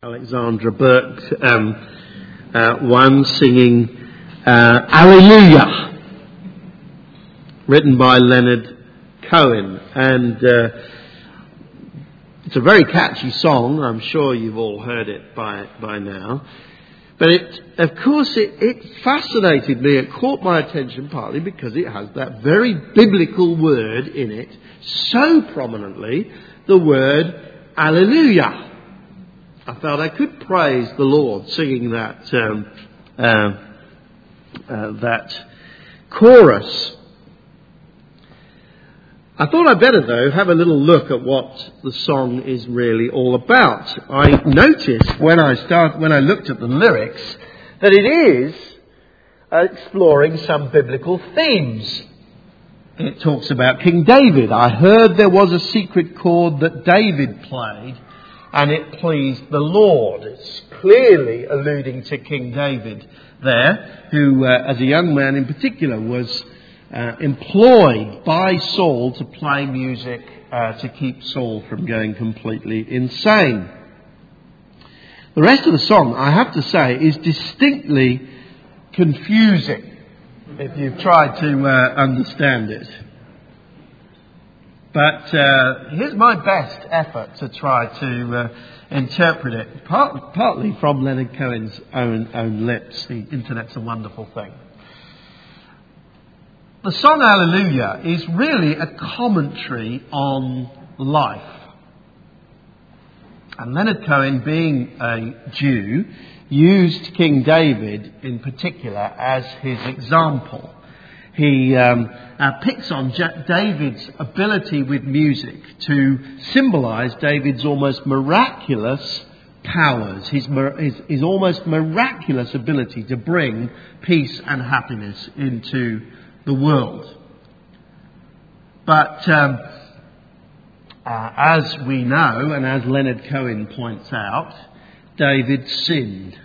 Alexandra Burke, um, uh, one singing uh, Alleluia, written by Leonard Cohen. And uh, it's a very catchy song. I'm sure you've all heard it by, by now. But it, of course, it, it fascinated me. It caught my attention partly because it has that very biblical word in it so prominently, the word Alleluia. I felt I could praise the Lord singing that um, uh, uh, that chorus. I thought I'd better, though, have a little look at what the song is really all about. I noticed when I start, when I looked at the lyrics that it is exploring some biblical themes. It talks about King David. I heard there was a secret chord that David played and it pleased the Lord. It's clearly alluding to King David there, who, uh, as a young man in particular, was uh, employed by Saul to play music uh, to keep Saul from going completely insane. The rest of the song, I have to say, is distinctly confusing if you've tried to uh, understand it. But uh, here's my best effort to try to uh, interpret it, part, partly from Leonard Cohen's own, own lips. The internet's a wonderful thing. The song Alleluia is really a commentary on life. And Leonard Cohen, being a Jew, used King David in particular as his example he um, uh, picks on David's ability with music to symbolize David's almost miraculous powers, his, his, his, almost miraculous ability to bring peace and happiness into the world. But um, uh, as we know, and as Leonard Cohen points out, David sinned.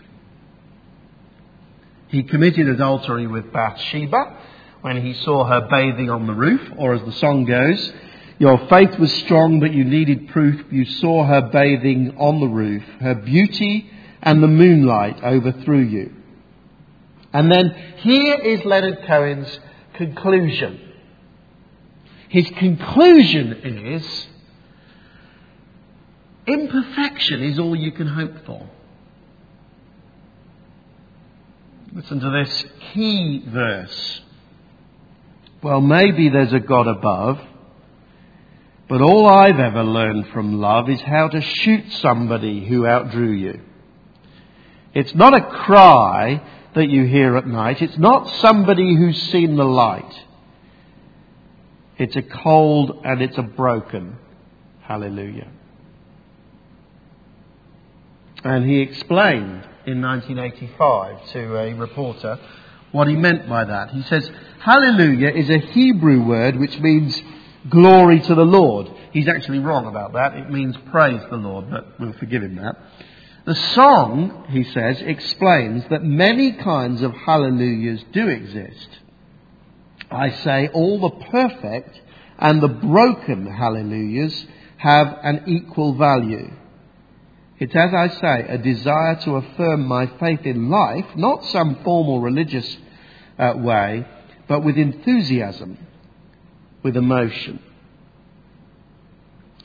He committed adultery with Bathsheba when he saw her bathing on the roof, or as the song goes, Your faith was strong, but you needed proof. You saw her bathing on the roof. Her beauty and the moonlight overthrew you. And then here is Leonard Cohen's conclusion. His conclusion is imperfection is all you can hope for. Listen to this key verse well, maybe there's a God above, but all I've ever learned from love is how to shoot somebody who outdrew you. It's not a cry that you hear at night. It's not somebody who's seen the light. It's a cold and it's a broken. Hallelujah. And he explained in 1985 to a reporter what he meant by that. He says, Hallelujah is a Hebrew word which means glory to the Lord. He's actually wrong about that. It means praise the Lord, but we'll forgive him that. The song, he says, explains that many kinds of hallelujahs do exist. I say all the perfect and the broken hallelujahs have an equal value. It's, as I say, a desire to affirm my faith in life, not some formal religious uh, way, but with enthusiasm, with emotion.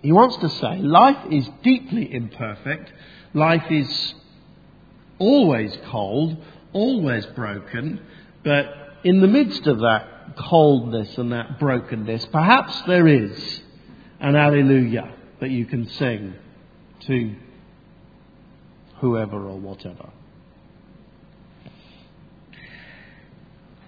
He wants to say life is deeply imperfect, life is always cold, always broken, but in the midst of that coldness and that brokenness, perhaps there is an alleluia that you can sing to whoever or whatever.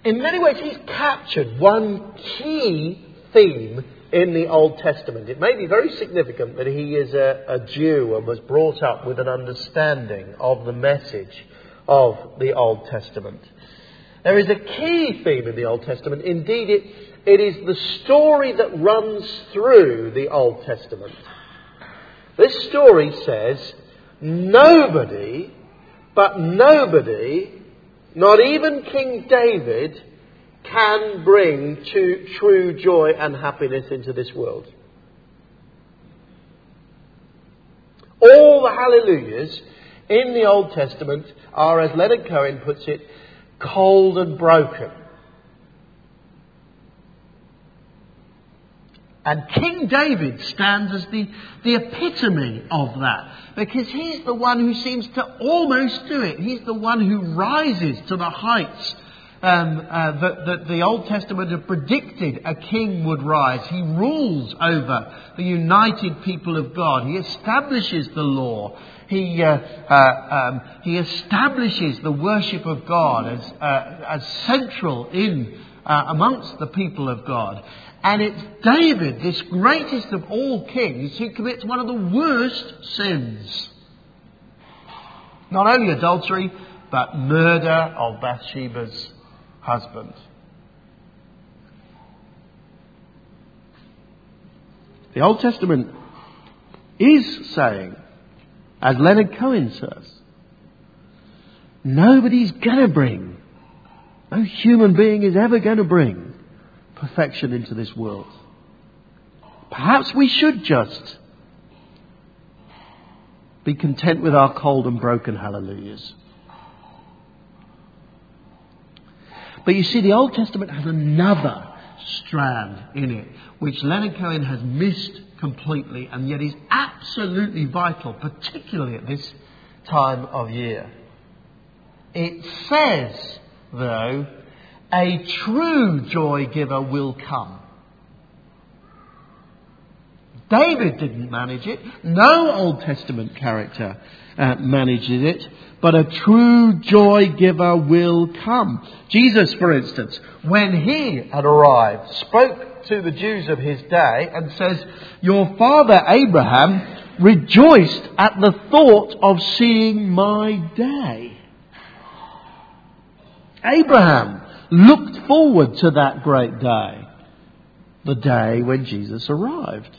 In many ways, he's captured one key theme in the Old Testament. It may be very significant that he is a, a, Jew and was brought up with an understanding of the message of the Old Testament. There is a key theme in the Old Testament. Indeed, it, it is the story that runs through the Old Testament. This story says nobody, but nobody not even King David can bring true joy and happiness into this world. All the hallelujahs in the Old Testament are, as Leonard Cohen puts it, cold and broken. And King David stands as the, the epitome of that. Because he's the one who seems to almost do it. He's the one who rises to the heights um, uh, that, that the Old Testament had predicted a king would rise. He rules over the united people of God. He establishes the law. He, uh, uh, um, he establishes the worship of God as, uh, as central in uh, amongst the people of God. And it's David, this greatest of all kings, who commits one of the worst sins. Not only adultery, but murder of Bathsheba's husband. The Old Testament is saying, as Leonard Cohen says, nobody's going to bring, no human being is ever going to bring perfection into this world. Perhaps we should just be content with our cold and broken hallelujahs. But you see, the Old Testament has another strand in it, which Leonard Cohen has missed completely, and yet is absolutely vital, particularly at this time of year. It says, though, a true joy giver will come. David didn't manage it. No Old Testament character uh, manages it. But a true joy giver will come. Jesus, for instance, when he had arrived, spoke to the Jews of his day and says, Your father Abraham rejoiced at the thought of seeing my day. Abraham looked forward to that great day, the day when Jesus arrived.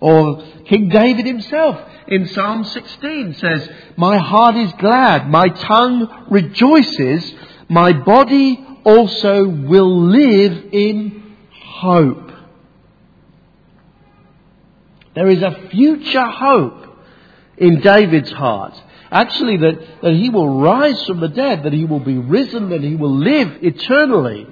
Or King David himself in Psalm 16 says, My heart is glad, my tongue rejoices, my body also will live in hope. There is a future hope in David's heart. Actually, that, that he will rise from the dead, that he will be risen, that he will live eternally.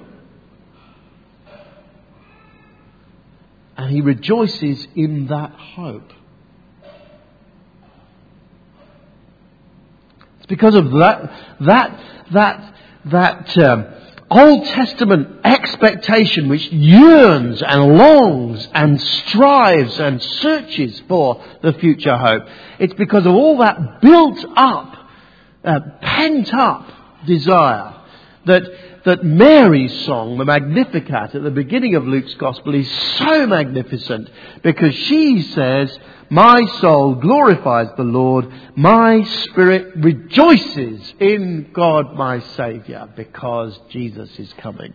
And he rejoices in that hope. It's because of that, that, that, that um, Old Testament expectation which yearns and longs and strives and searches for the future hope. It's because of all that built up, uh, pent up desire that that Mary's song, the Magnificat, at the beginning of Luke's Gospel is so magnificent because she says, My soul glorifies the Lord, my spirit rejoices in God my Saviour because Jesus is coming.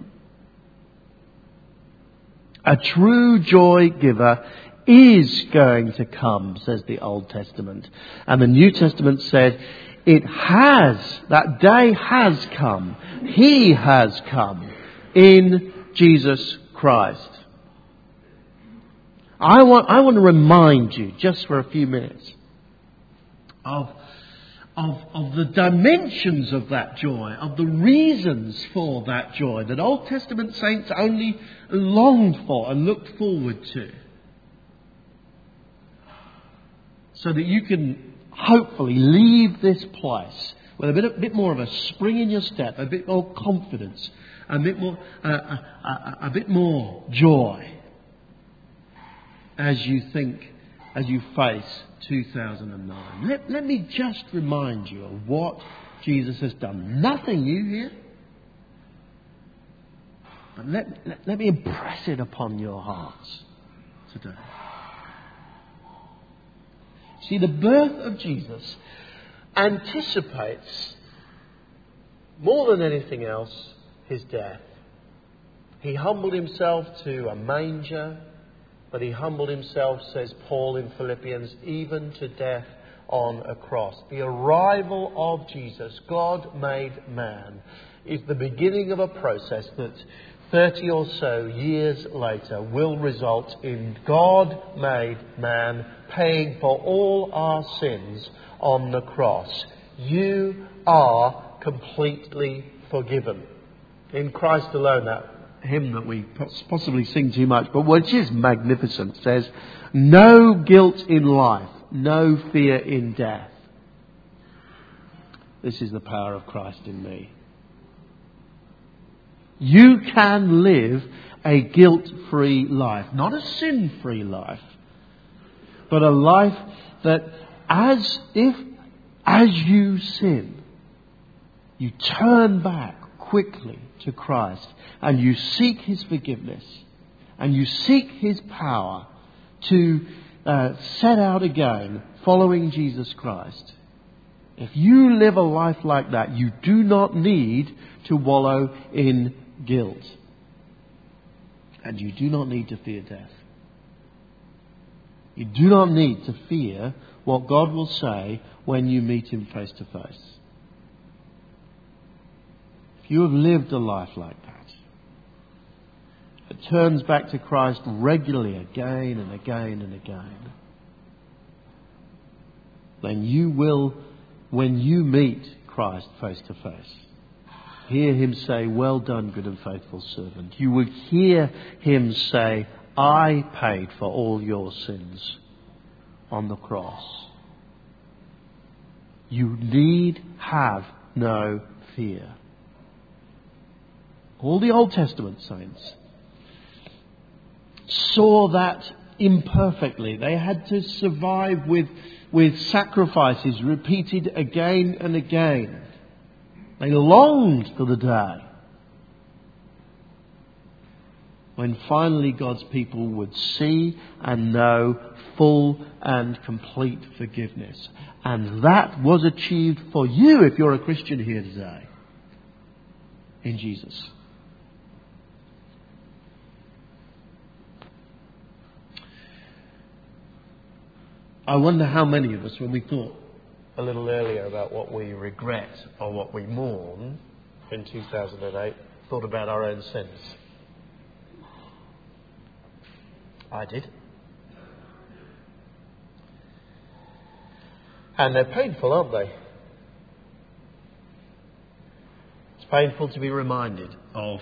A true joy giver is going to come, says the Old Testament. And the New Testament said, it has, that day has come. He has come in Jesus Christ. I want, I want to remind you, just for a few minutes, of, of, of the dimensions of that joy, of the reasons for that joy that Old Testament saints only longed for and looked forward to. So that you can hopefully leave this place with a bit, a bit more of a spring in your step, a bit more confidence, a bit more, uh, a, a, a bit more joy as you think, as you face 2009. Let, let me just remind you of what Jesus has done. Nothing new here. But let, let, let me impress it upon your hearts today. See, the birth of Jesus anticipates more than anything else his death. He humbled himself to a manger, but he humbled himself, says Paul in Philippians, even to death on a cross. The arrival of Jesus, God made man, is the beginning of a process that 30 or so years later, will result in God made man paying for all our sins on the cross. You are completely forgiven. In Christ alone, that hymn that we possibly sing too much, but which is magnificent, says, No guilt in life, no fear in death. This is the power of Christ in me. You can live a guilt free life, not a sin free life, but a life that as if as you sin, you turn back quickly to Christ and you seek His forgiveness and you seek His power to uh, set out again following Jesus Christ. If you live a life like that, you do not need to wallow in guilt. And you do not need to fear death. You do not need to fear what God will say when you meet Him face to face. If you have lived a life like that, it turns back to Christ regularly again and again and again, then you will, when you meet Christ face to face, hear him say, Well done, good and faithful servant. You would hear him say, I paid for all your sins on the cross. You need have no fear. All the Old Testament saints saw that imperfectly. They had to survive with, with sacrifices repeated again and again. They longed for the day when finally God's people would see and know full and complete forgiveness. And that was achieved for you if you're a Christian here today in Jesus. I wonder how many of us, when we thought a little earlier about what we regret or what we mourn in 2008, thought about our own sins. I did. And they're painful, aren't they? It's painful to be reminded of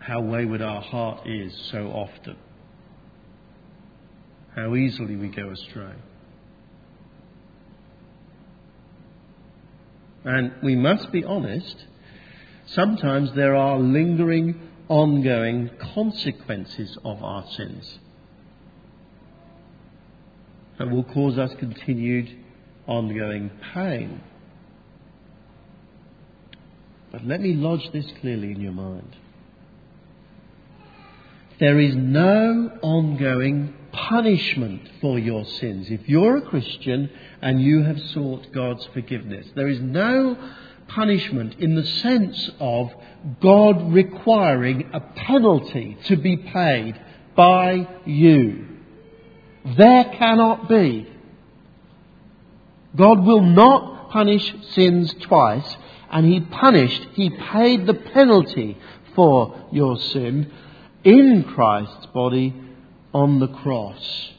how wayward our heart is so often, how easily we go astray. And we must be honest, sometimes there are lingering, ongoing consequences of our sins that will cause us continued, ongoing pain. But let me lodge this clearly in your mind. There is no ongoing punishment for your sins. If you're a Christian and you have sought God's forgiveness, there is no punishment in the sense of God requiring a penalty to be paid by you. There cannot be. God will not punish sins twice, and He punished, He paid the penalty for your sin in Christ's body on the cross.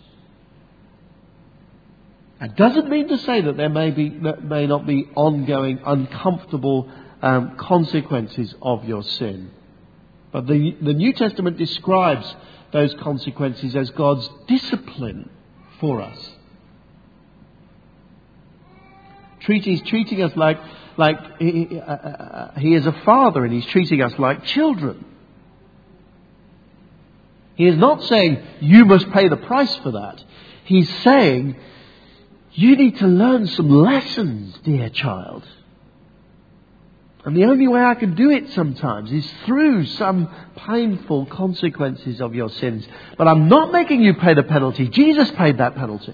That doesn't mean to say that there may, be, that may not be ongoing, uncomfortable um, consequences of your sin. But the, the New Testament describes those consequences as God's discipline for us. He's treating us like, like he, uh, uh, uh, he is a father and he's treating us like children. He is not saying, you must pay the price for that. He's saying, you need to learn some lessons, dear child. And the only way I can do it sometimes is through some painful consequences of your sins. But I'm not making you pay the penalty. Jesus paid that penalty.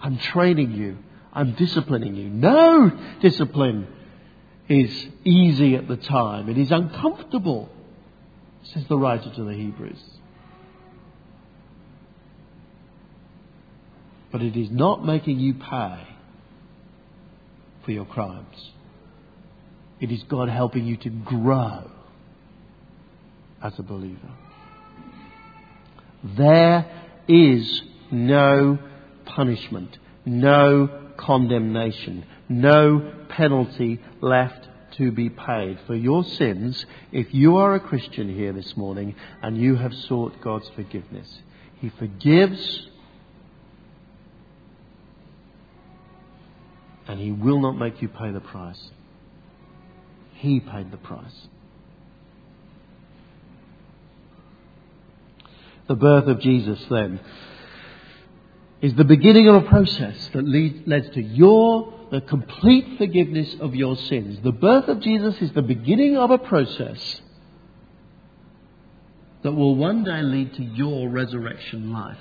I'm training you. I'm disciplining you. No discipline is easy at the time. It is uncomfortable says the writer to the Hebrews. But it is not making you pay for your crimes. It is God helping you to grow as a believer. There is no punishment, no condemnation, no penalty left to be paid for your sins if you are a Christian here this morning and you have sought God's forgiveness. He forgives and He will not make you pay the price. He paid the price. The birth of Jesus, then, is the beginning of a process that leads, to your the complete forgiveness of your sins. The birth of Jesus is the beginning of a process that will one day lead to your resurrection life.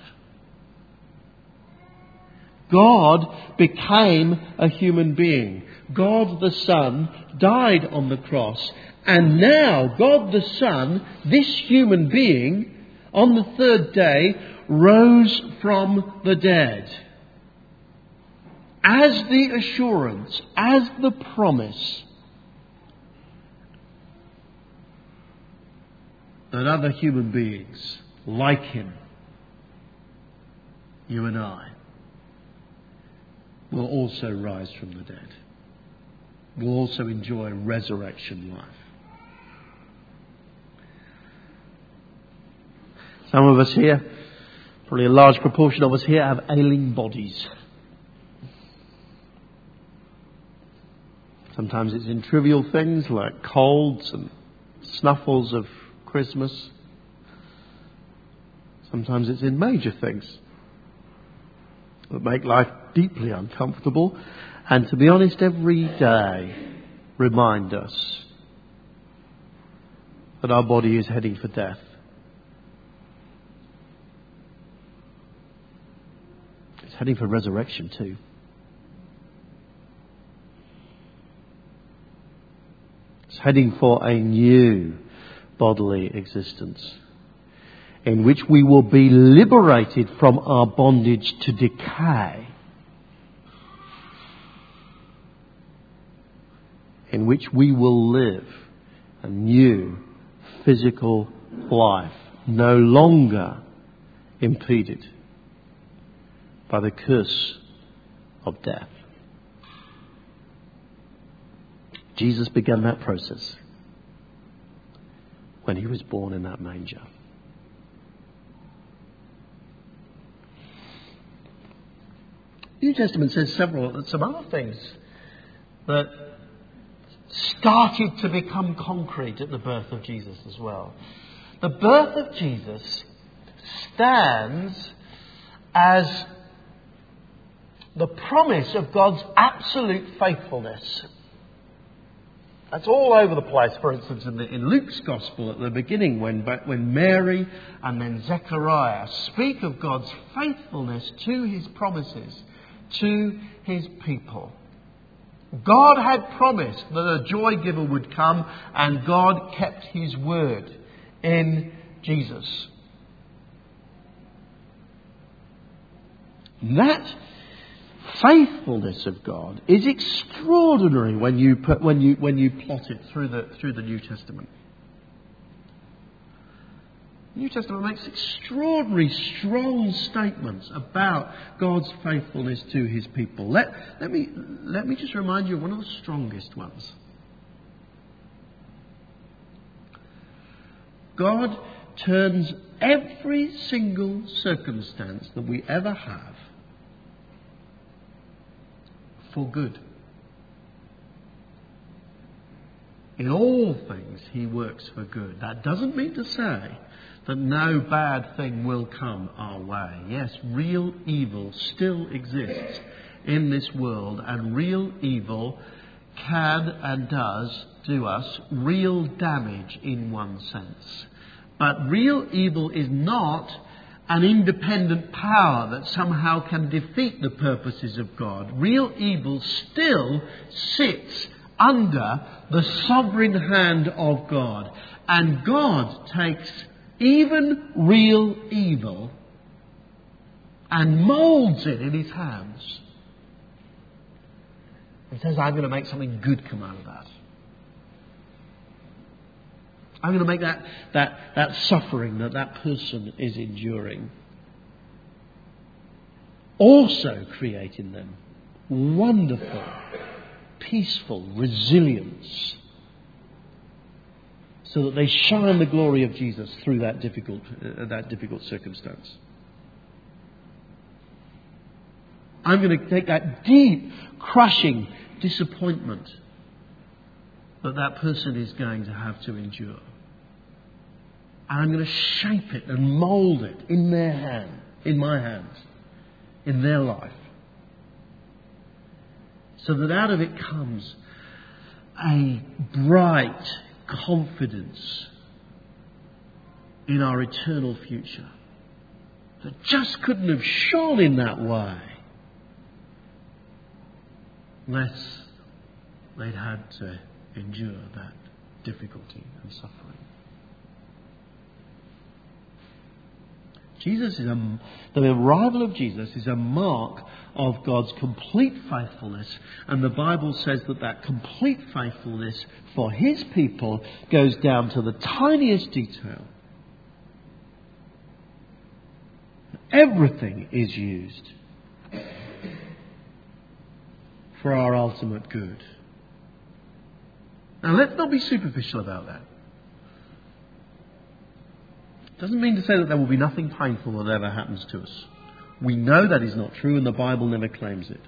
God became a human being. God the Son died on the cross. And now, God the Son, this human being, on the third day, rose from the dead. As the assurance, as the promise that other human beings like him, you and I, will also rise from the dead, will also enjoy resurrection life. Some of us here, probably a large proportion of us here, have ailing bodies. Sometimes it's in trivial things like colds and snuffles of Christmas. Sometimes it's in major things that make life deeply uncomfortable and, to be honest, every day remind us that our body is heading for death. It's heading for resurrection too. Heading for a new bodily existence in which we will be liberated from our bondage to decay, in which we will live a new physical life, no longer impeded by the curse of death. Jesus began that process when he was born in that manger. The New Testament says several, some other things that started to become concrete at the birth of Jesus as well. The birth of Jesus stands as the promise of God's absolute faithfulness that's all over the place. For instance, in, the, in, Luke's Gospel at the beginning, when, when Mary and then Zechariah speak of God's faithfulness to his promises to his people. God had promised that a joy giver would come, and God kept his word in Jesus. That faithfulness of God is extraordinary when you, put, when you, when you plot it through the, through the New Testament. The New Testament makes extraordinary, strong statements about God's faithfulness to his people. Let, let, me, let me just remind you of one of the strongest ones. God turns every single circumstance that we ever have for good. In all things, he works for good. That doesn't mean to say that no bad thing will come our way. Yes, real evil still exists in this world, and real evil can and does do us real damage in one sense. But real evil is not an independent power that somehow can defeat the purposes of God. Real evil still sits under the sovereign hand of God. And God takes even real evil and molds it in his hands. He says, I'm going to make something good come out of that. I'm going to make that, that, that suffering that that person is enduring also create in them wonderful, peaceful resilience so that they shine the glory of Jesus through that difficult, uh, that difficult circumstance. I'm going to take that deep, crushing disappointment that that person is going to have to endure. And I'm going to shape it and mold it in their hand, in my hands, in their life. So that out of it comes a bright confidence in our eternal future that just couldn't have shone in that way unless they'd had to endure that difficulty and suffering. Jesus is a, the arrival of Jesus is a mark of God's complete faithfulness, and the Bible says that that complete faithfulness for His people goes down to the tiniest detail. Everything is used for our ultimate good. Now, let's not be superficial about that. Doesn't mean to say that there will be nothing painful that ever happens to us. We know that is not true, and the Bible never claims it.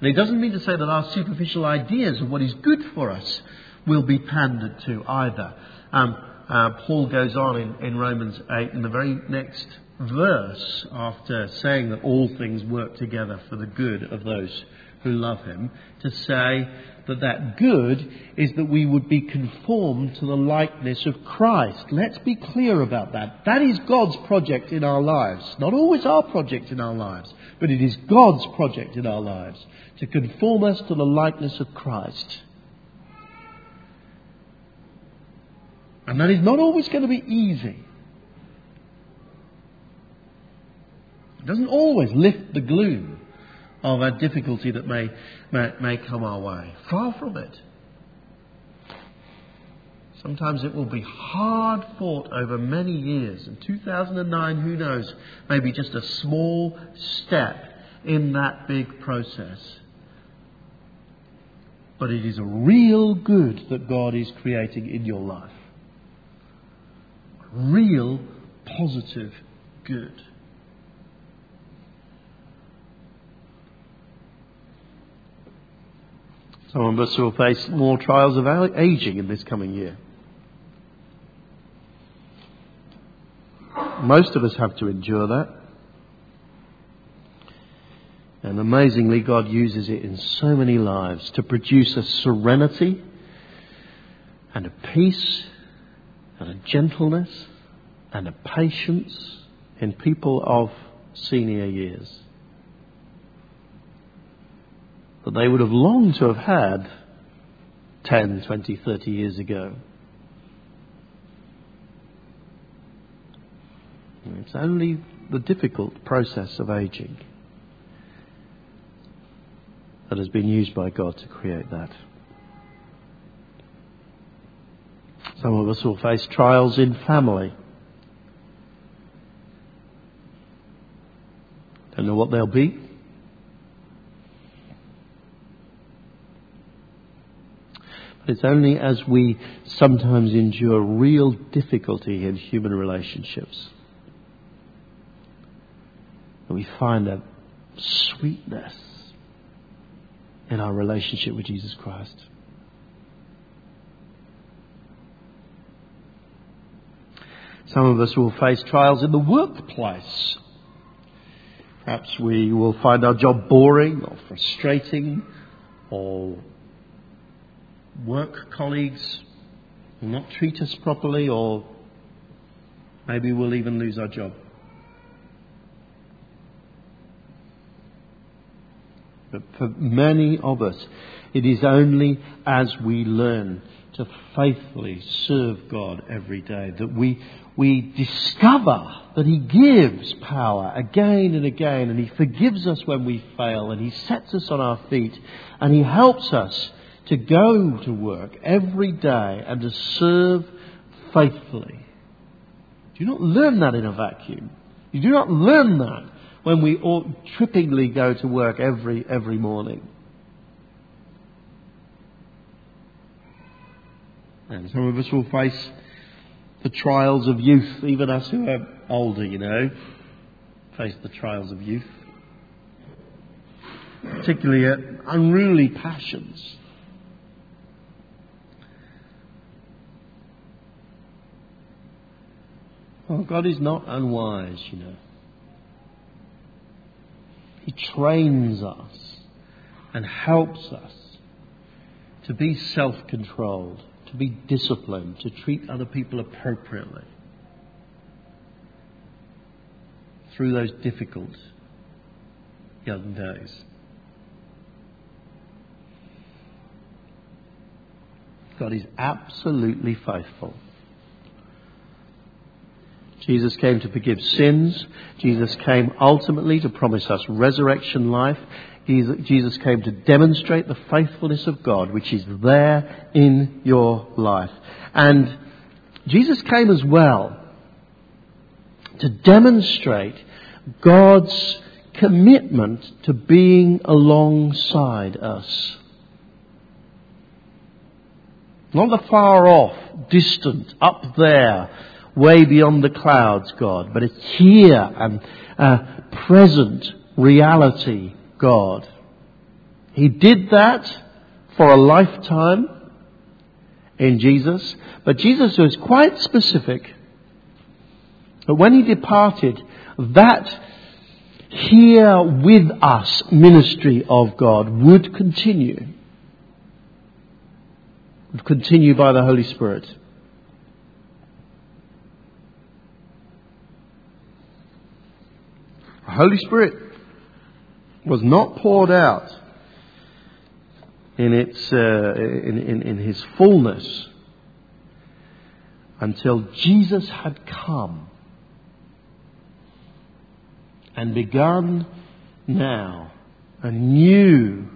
And it doesn't mean to say that our superficial ideas of what is good for us will be pandered to either. Um, uh, Paul goes on in, in Romans 8 in the very next verse, after saying that all things work together for the good of those who love him, to say that that good is that we would be conformed to the likeness of Christ. Let's be clear about that. That is God's project in our lives. Not always our project in our lives, but it is God's project in our lives to conform us to the likeness of Christ. And that is not always going to be easy. It doesn't always lift the gloom of a difficulty that may, may, may come our way. Far from it. Sometimes it will be hard fought over many years. And 2009, who knows, maybe just a small step in that big process. But it is a real good that God is creating in your life. Real positive good. Some of us will face more trials of aging in this coming year. Most of us have to endure that. And amazingly, God uses it in so many lives to produce a serenity and a peace and a gentleness and a patience in people of senior years that they would have longed to have had 10, 20, 30 years ago. It's only the difficult process of aging that has been used by God to create that. Some of us will face trials in family. Don't know what they'll be. It's only as we sometimes endure real difficulty in human relationships that we find a sweetness in our relationship with Jesus Christ. Some of us will face trials in the workplace. Perhaps we will find our job boring or frustrating or work colleagues will not treat us properly, or maybe we'll even lose our job. But for many of us, it is only as we learn to faithfully serve God every day that we, we discover that He gives power again and again, and He forgives us when we fail, and He sets us on our feet, and He helps us to go to work every day and to serve faithfully. Do you not learn that in a vacuum? You do not learn that when we all trippingly go to work every, every morning. And some of us will face the trials of youth, even us who are older, you know, face the trials of youth. Particularly uh, unruly passions. God is not unwise, you know. He trains us and helps us to be self controlled, to be disciplined, to treat other people appropriately through those difficult young days. God is absolutely faithful. Jesus came to forgive sins. Jesus came ultimately to promise us resurrection life. Jesus came to demonstrate the faithfulness of God, which is there in your life. And Jesus came as well to demonstrate God's commitment to being alongside us. Not the far off, distant, up there, way beyond the clouds, God, but it's here and uh, present reality, God. He did that for a lifetime in Jesus, but Jesus was quite specific. that when he departed, that here with us ministry of God would continue. Would continue by the Holy Spirit. The Holy Spirit was not poured out in, its, uh, in, in, in his fullness until Jesus had come and begun now a new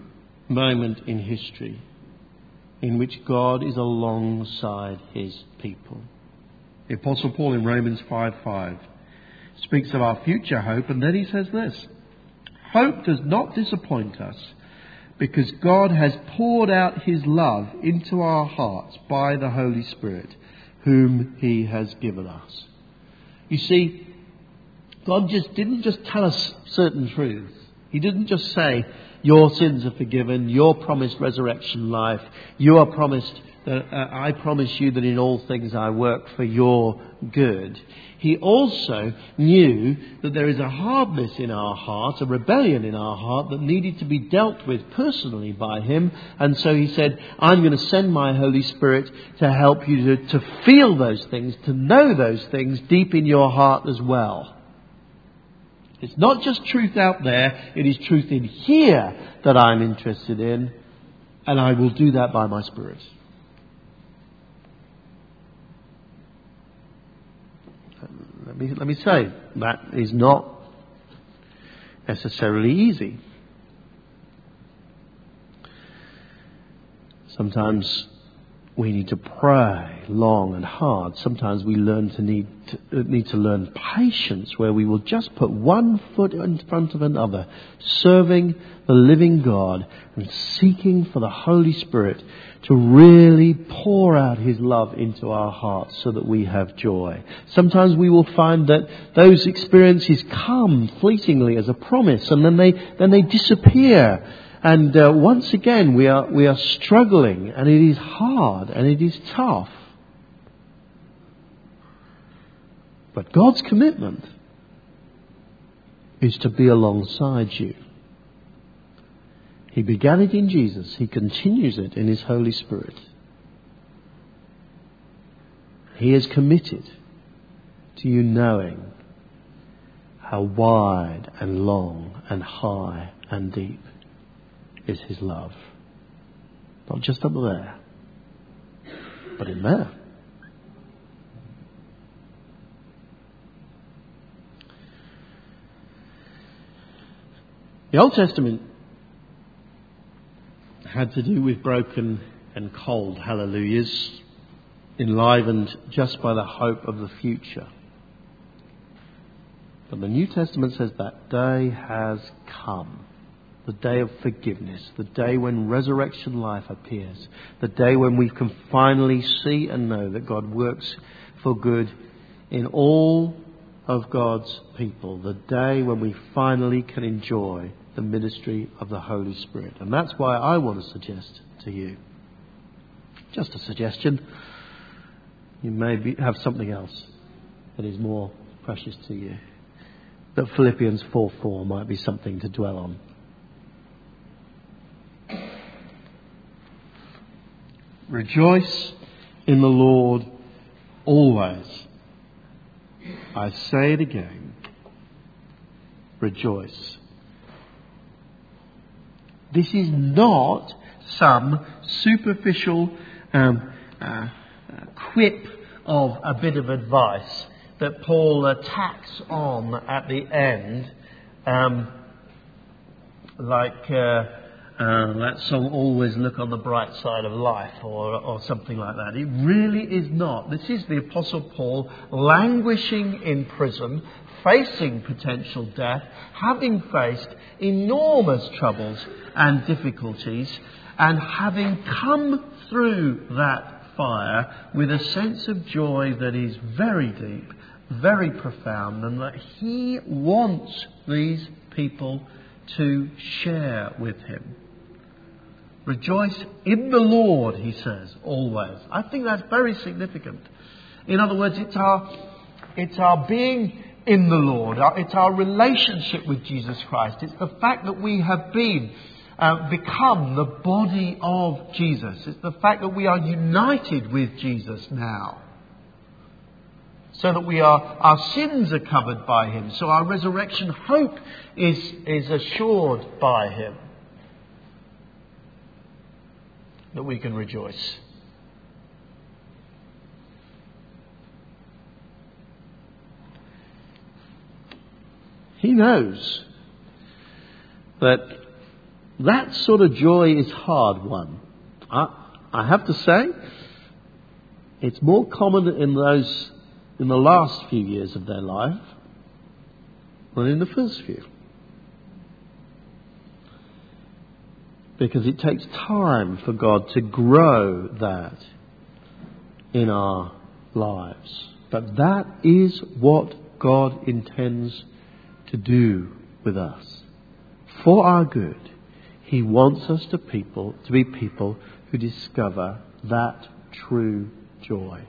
moment in history in which God is alongside his people. The Apostle Paul in Romans 5 5 speaks of our future hope, and then he says this Hope does not disappoint us because God has poured out his love into our hearts by the Holy Spirit, whom he has given us. You see, God just didn't just tell us certain truths. He didn't just say, Your sins are forgiven, you're promised resurrection life, you are promised that uh, I promise you that in all things I work for your good. He also knew that there is a hardness in our heart, a rebellion in our heart that needed to be dealt with personally by Him. And so He said, I'm going to send my Holy Spirit to help you to, to feel those things, to know those things deep in your heart as well. It's not just truth out there, it is truth in here that I'm interested in, and I will do that by my Spirit. Let me, let me say, that is not necessarily easy. Sometimes we need to pray long and hard. Sometimes we learn to need to, need to learn patience, where we will just put one foot in front of another, serving the living God and seeking for the Holy Spirit to really pour out His love into our hearts so that we have joy. Sometimes we will find that those experiences come fleetingly as a promise and then they, then they disappear. And uh, once again, we are, we are struggling and it is hard and it is tough. But God's commitment is to be alongside you. He began it in Jesus. He continues it in His Holy Spirit. He is committed to you knowing how wide and long and high and deep is His love. Not just up there, but in there. The Old Testament had to do with broken and cold hallelujahs, enlivened just by the hope of the future. But the New Testament says that day has come. The day of forgiveness, the day when resurrection life appears, the day when we can finally see and know that God works for good in all of God's people, the day when we finally can enjoy the ministry of the Holy Spirit. And that's why I want to suggest to you, just a suggestion, you may be, have something else that is more precious to you. That Philippians 4 4 might be something to dwell on. Rejoice in the Lord always. I say it again. Rejoice. This is not some superficial um, uh, quip of a bit of advice that Paul attacks on at the end, um, like uh, uh, that song "Always Look on the Bright Side of Life" or, or something like that. It really is not. This is the Apostle Paul languishing in prison, facing potential death, having faced enormous troubles and difficulties, and having come through that fire with a sense of joy that is very deep, very profound, and that he wants these people to share with him. Rejoice in the Lord, he says, always. I think that's very significant. In other words, it's our, it's our being in the Lord. It's our relationship with Jesus Christ. It's the fact that we have been, uh, become the body of Jesus. It's the fact that we are united with Jesus now. So that we are, our sins are covered by Him. So our resurrection hope is, is assured by Him. That we can rejoice. He knows that that sort of joy is hard won. I, I have to say, it's more common in those in the last few years of their life than in the first few. Because it takes time for God to grow that in our lives. But that is what God intends to do with us. For our good, He wants us to people to be people who discover that true joy.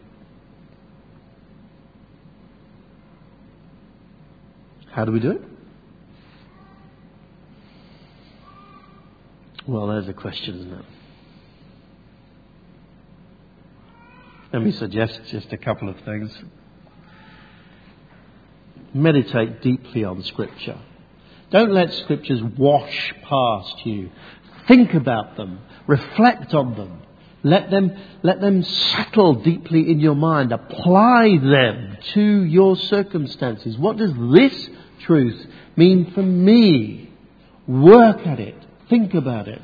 How do we do it? Well, there's a question, isn't it? Let me suggest just a couple of things meditate deeply on Scripture. Don't let Scriptures wash past you. Think about them. Reflect on them. Let them, let them settle deeply in your mind. Apply them to your circumstances. What does this truth mean for me? Work at it. Think about it.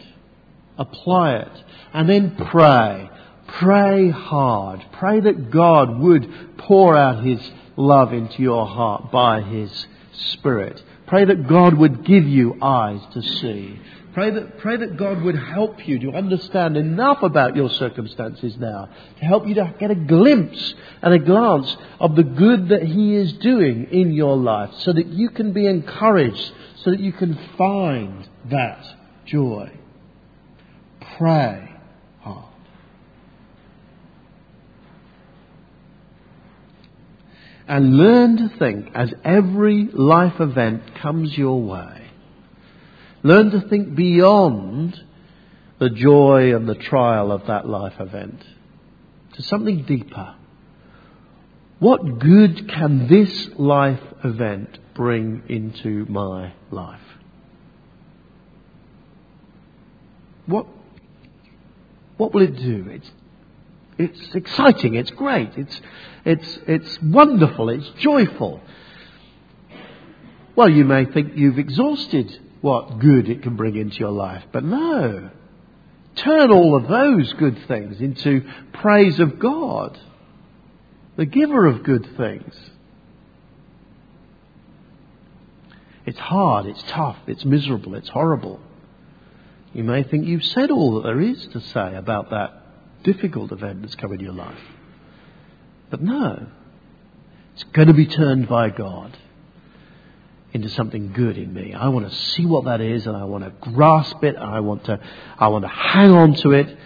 Apply it. And then pray. Pray hard. Pray that God would pour out His love into your heart by His Spirit. Pray that God would give you eyes to see. Pray that, pray that God would help you to understand enough about your circumstances now to help you to get a glimpse and a glance of the good that He is doing in your life so that you can be encouraged, so that you can find that joy. Pray and learn to think as every life event comes your way. Learn to think beyond the joy and the trial of that life event to something deeper. What good can this life event bring into my life? What, what will it do? It's it's exciting, it's great, it's, it's, it's wonderful, it's joyful. Well, you may think you've exhausted what good it can bring into your life, but no. turn all of those good things into praise of God, the giver of good things. It's hard, it's tough, it's miserable, it's horrible. You may think you've said all that there is to say about that difficult event that's come in your life. But no, it's going to be turned by God into something good in me. I want to see what that is and I want to grasp it and I want to, I want to hang on to it.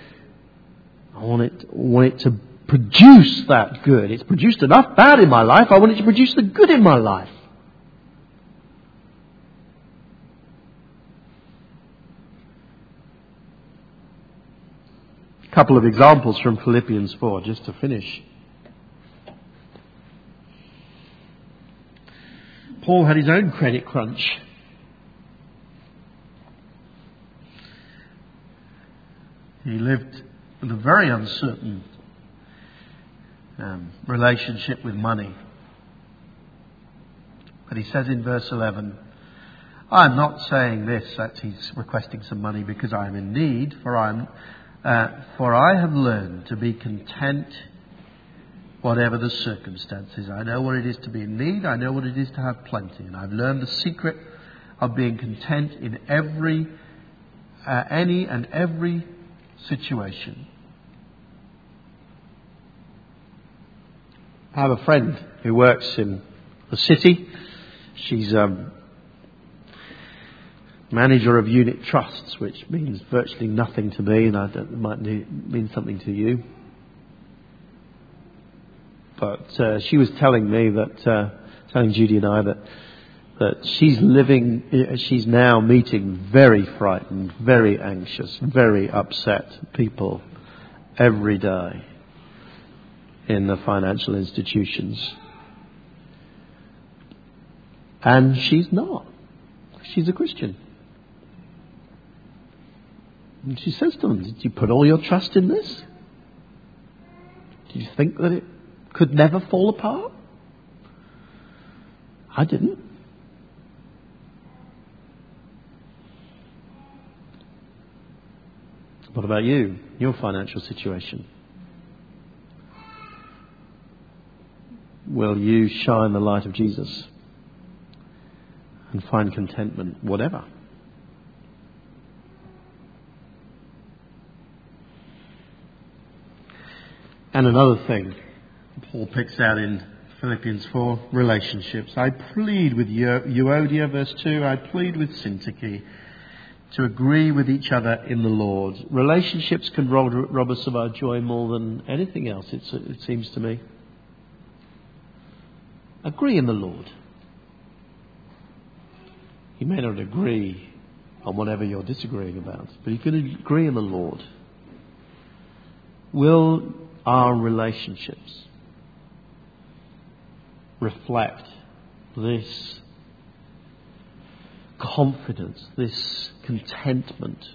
I want it, want it to produce that good. It's produced enough bad in my life. I want it to produce the good in my life. Couple of examples from Philippians 4, just to finish. Paul had his own credit crunch. He lived with a very uncertain um, relationship with money. But he says in verse 11, I'm not saying this, that he's requesting some money because I am in need, for, I'm, uh, for I have learned to be content whatever the circumstances. I know what it is to be in need. I know what it is to have plenty. And I've learned the secret of being content in every, uh, any and every situation. I have a friend who works in the city. She's um, manager of unit trusts, which means virtually nothing to me, and I it might mean something to you. But uh, she was telling me that, uh, telling Judy and I that that she's living, uh, she's now meeting very frightened, very anxious, very upset people every day in the financial institutions. And she's not. She's a Christian. And she says to them, Did you put all your trust in this? Do you think that it could never fall apart? I didn't. What about you, your financial situation? Will you shine the light of Jesus and find contentment, whatever? And another thing Paul picks out in Philippians 4 relationships. I plead with Euodia, verse 2, I plead with Syntyche to agree with each other in the Lord. Relationships can rob us of our joy more than anything else, it seems to me. Agree in the Lord. You may not agree on whatever you're disagreeing about, but you can agree in the Lord. Will our relationships reflect this confidence, this contentment,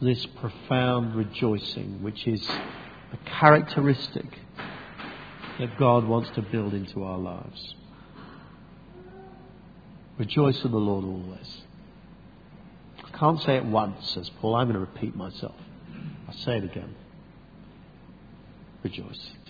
this profound rejoicing, which is a characteristic that God wants to build into our lives. Rejoice in the Lord always. I can't say it once, says Paul. I'm going to repeat myself. I'll say it again. Rejoice.